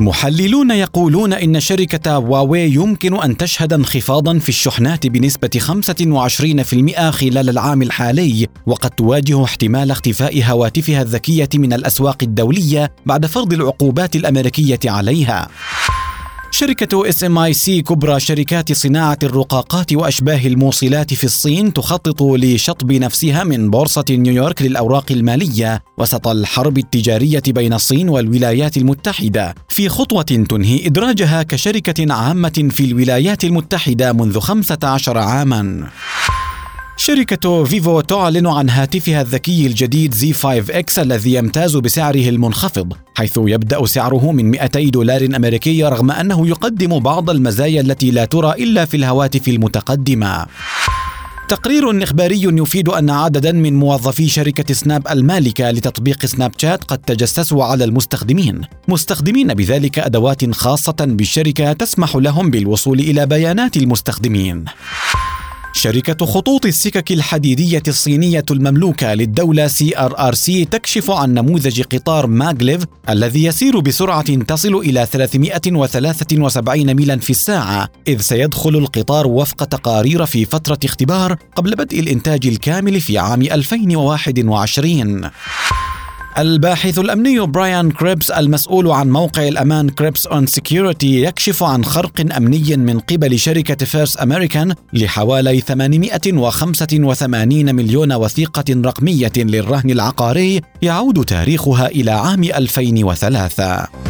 محللون يقولون إن شركة هواوي يمكن أن تشهد انخفاضا في الشحنات بنسبة 25% خلال العام الحالي وقد تواجه احتمال اختفاء هواتفها الذكية من الأسواق الدولية بعد فرض العقوبات الأمريكية عليها. شركة SMIC كبرى شركات صناعة الرقاقات وأشباه الموصلات في الصين تخطط لشطب نفسها من بورصة نيويورك للأوراق المالية وسط الحرب التجارية بين الصين والولايات المتحدة في خطوة تنهي إدراجها كشركة عامة في الولايات المتحدة منذ 15 عاما. شركة فيفو تعلن عن هاتفها الذكي الجديد Z5X الذي يمتاز بسعره المنخفض حيث يبدأ سعره من 200 دولار أمريكي رغم أنه يقدم بعض المزايا التي لا ترى إلا في الهواتف المتقدمة. تقرير إخباري يفيد أن عددا من موظفي شركة سناب المالكة لتطبيق سناب شات قد تجسسوا على المستخدمين مستخدمين بذلك أدوات خاصة بالشركة تسمح لهم بالوصول إلى بيانات المستخدمين. شركة خطوط السكك الحديدية الصينية المملوكة للدولة CRRC تكشف عن نموذج قطار ماغليف الذي يسير بسرعة تصل إلى 373 ميلا في الساعة إذ سيدخل القطار وفق تقارير في فترة اختبار قبل بدء الإنتاج الكامل في عام 2021 الباحث الأمني برايان كريبس المسؤول عن موقع الأمان Krebs on Security يكشف عن خرق أمني من قبل شركة First American لحوالي 885 مليون وثيقة رقمية للرهن العقاري يعود تاريخها إلى عام 2003